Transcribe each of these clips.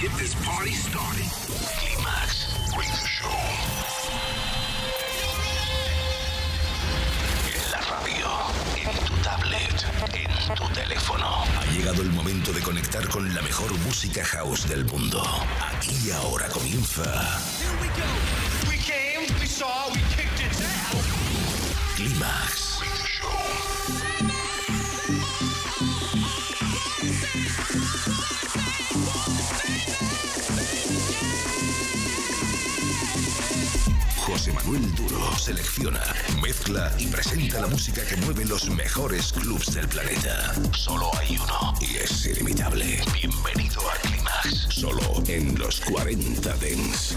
get this party started. Climax Radio Show. En la radio, en tu tablet, en tu teléfono. Ha llegado el momento de conectar con la mejor música house del mundo. Aquí y ahora comienza. Here we go. We came, we saw, we kicked its ass. Climax selecciona, mezcla y presenta la música que mueve los mejores clubs del planeta. Solo hay uno y es ilimitable. Bienvenido a Climax, solo en los 40 Dents.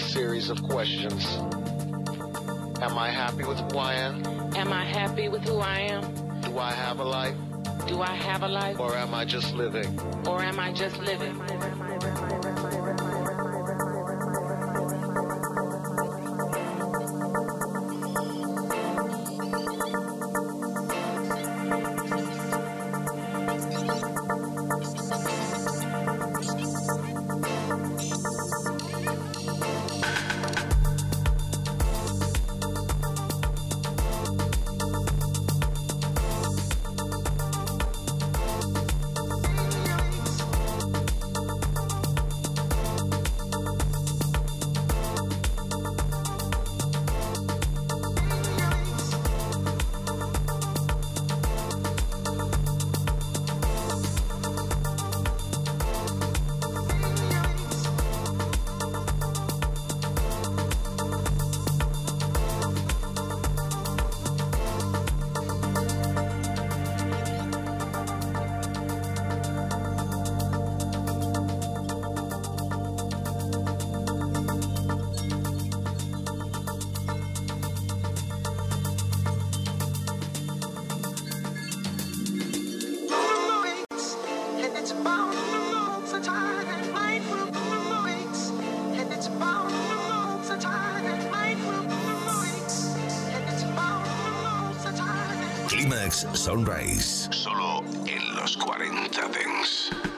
Series of questions. Am I happy with who I am? Am I happy with who I am? Do I have a life? Do I have a life? Or am I just living? Or am I just living? Sunrise. Solo en los 40 Dents.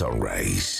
Sunrise.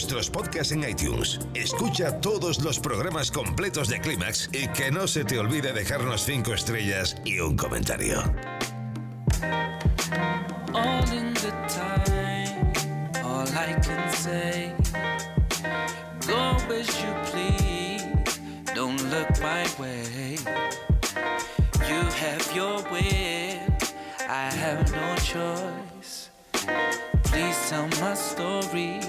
Nuestros podcasts en iTunes. Escucha todos los programas completos de Clímax y que no se te olvide dejarnos 5 estrellas y un comentario. all in the time. All I can say, go as you please, don't look my way. You have your will, I have no choice. Please tell my story,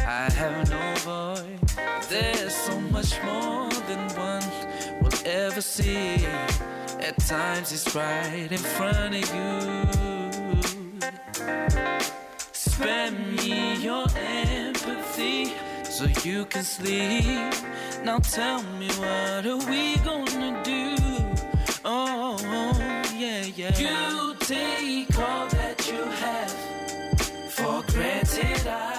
I have no voice. There's so much more than one will ever see. At times it's right in front of you. Spare me your empathy so you can sleep. Now tell me what are we gonna do? Oh, yeah, yeah. You take all that you have for granted. I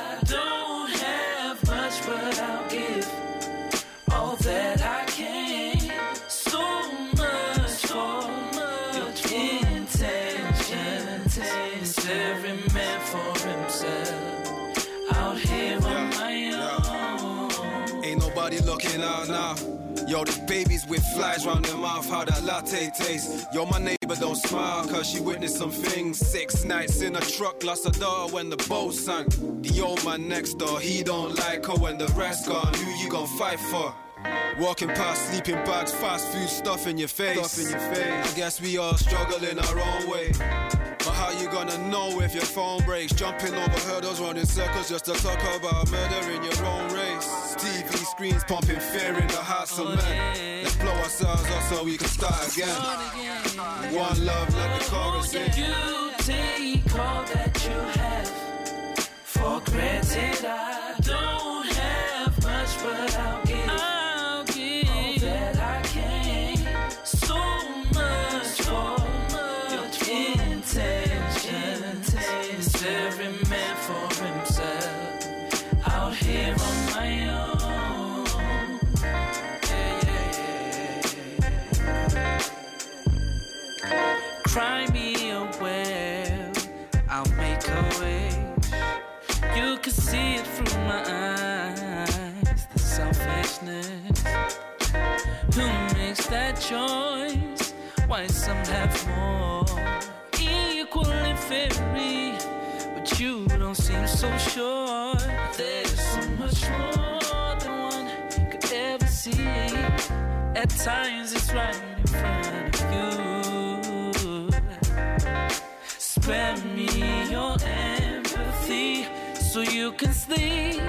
looking out now. Yo, these babies with flies round their mouth, how that latte tastes. Yo, my neighbor don't smile, cause she witnessed some things. Six nights in a truck, lost a daughter when the boat sank. The old man next door, he don't like her when the rest gone. Who you gon' fight for? Walking past sleeping bags, fast food stuff in your face. Stuff in your face. I guess we all struggle in our own way. But how you gonna know if your phone breaks? Jumping over hurdles, running circles just to talk about murder in your own race. TV screens pumping fear in the hearts of oh, men. Let's blow ourselves up so we can start again. One love, let the chorus sing. You take all that you have for granted. I At times it's right in front of you. Spare me your empathy so you can sleep.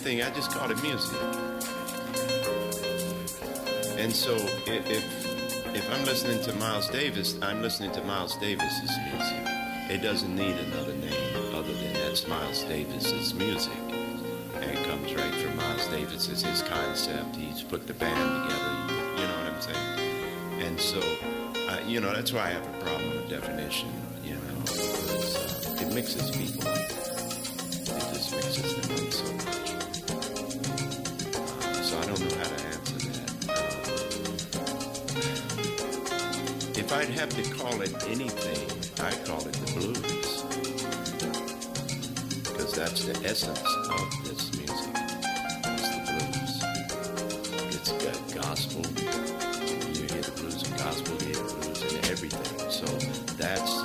Anything. I just call it music. And so if, if if I'm listening to Miles Davis, I'm listening to Miles Davis's music. It doesn't need another name other than that's Miles Davis's music. And it comes right from Miles Davis. It's his concept. He's put the band together. You know what I'm saying? And so, uh, you know, that's why I have a problem with definition. You know, it mixes people I'd have to call it anything, I call it the blues. Because that's the essence of this music. It's the blues. It's got gospel. You hear the blues and gospel, you hear the blues and everything. So that's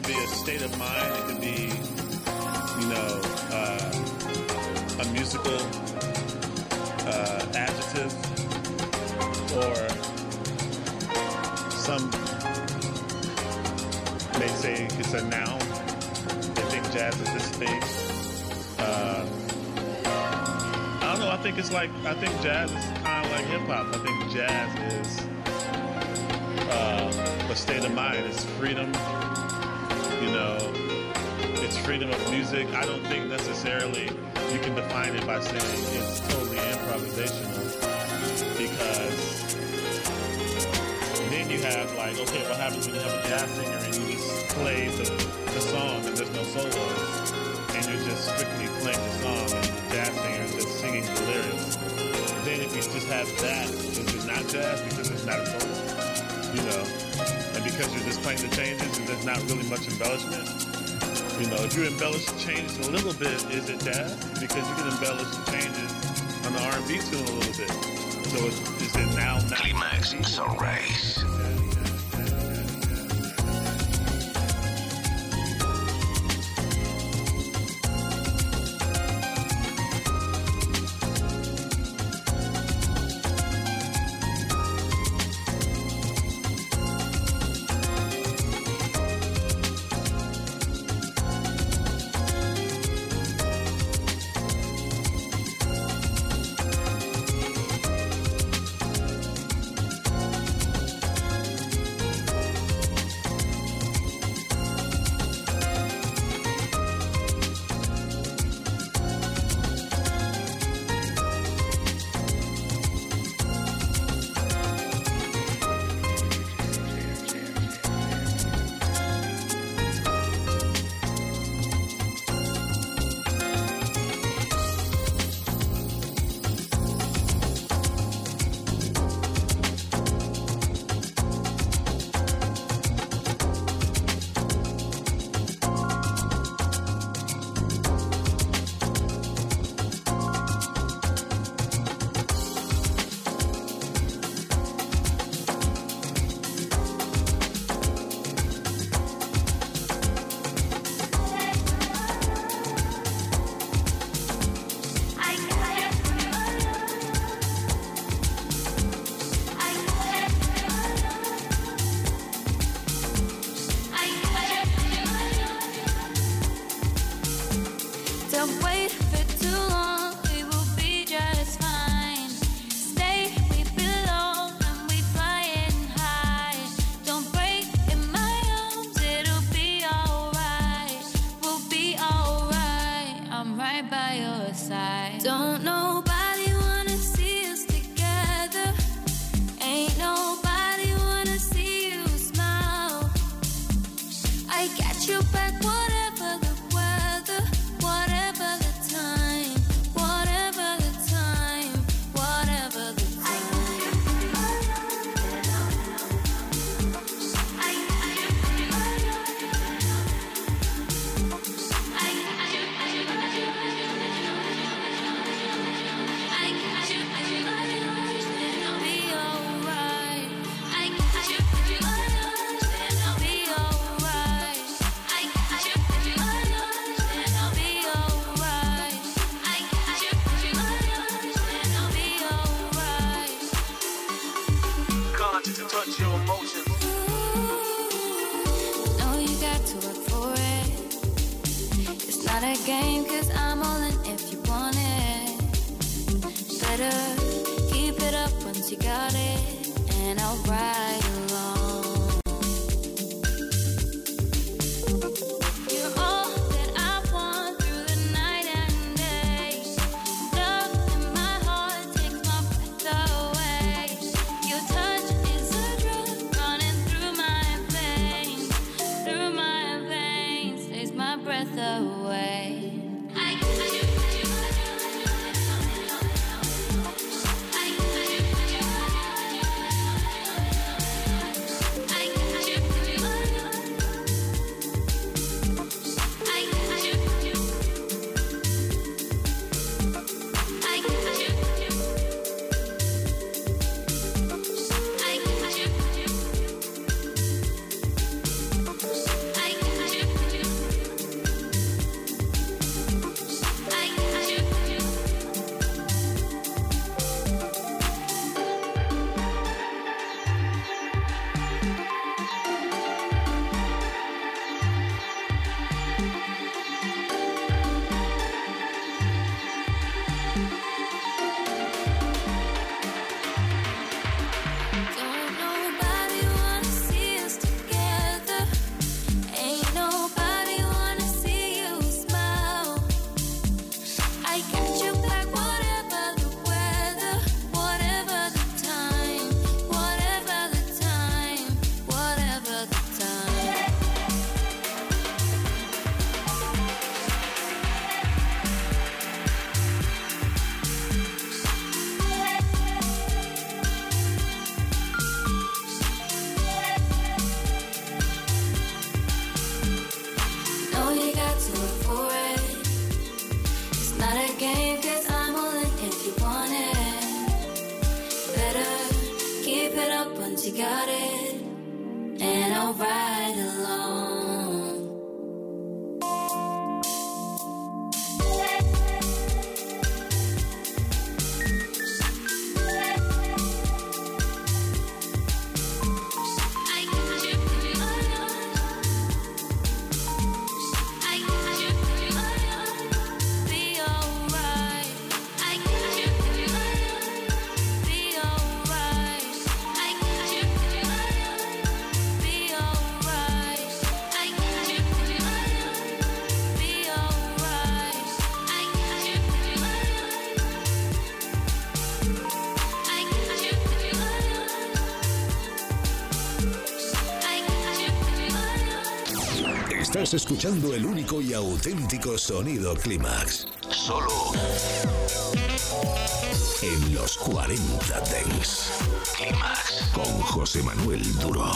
could be a state of mind. It could be, you know, uh, a musical uh, adjective or some may say it's a noun. They think jazz is this thing. Uh, I don't know. I think it's like I think jazz is kind of like hip hop. I think jazz is uh, a state of mind. It's freedom. You know, it's freedom of music. I don't think necessarily you can define it by saying it's totally improvisational because then you have like, okay, what happens when you have a jazz singer and you just play the, the song and there's no solos and you're just strictly playing the song and the jazz singer is just singing the lyrics. Then if you just have that, is it not jazz because it's not a solo? You know, because you're just playing the changes and there's not really much embellishment. You know, if you embellish the changes a little bit, is it jazz? Because you can embellish the changes on the R&B tune a little bit. So is, is it now not? Climax Sunrise. Estás escuchando el único y auténtico sonido Clímax. Solo en los 40 Dents. Clímax con José Manuel Duro.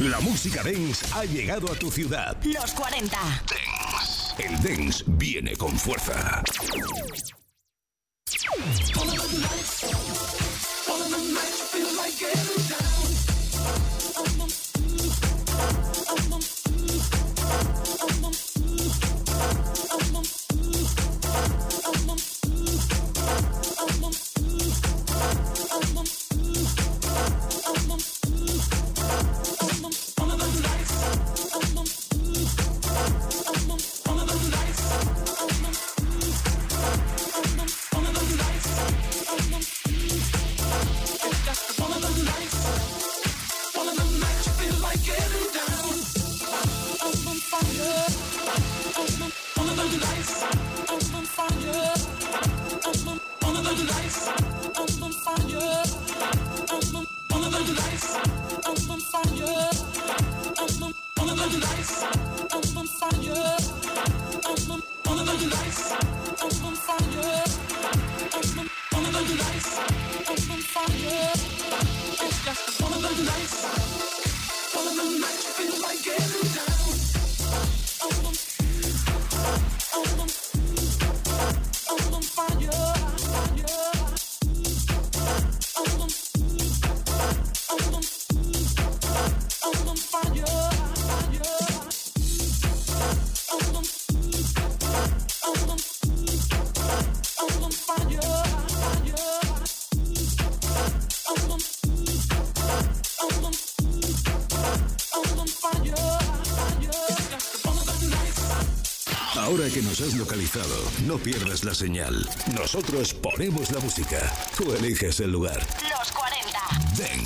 La música Dance ha llegado a tu ciudad. Los 40. El Dance viene con fuerza. Has localizado, no pierdas la señal. Nosotros ponemos la música. Tú eliges el lugar. Los 40. Ven.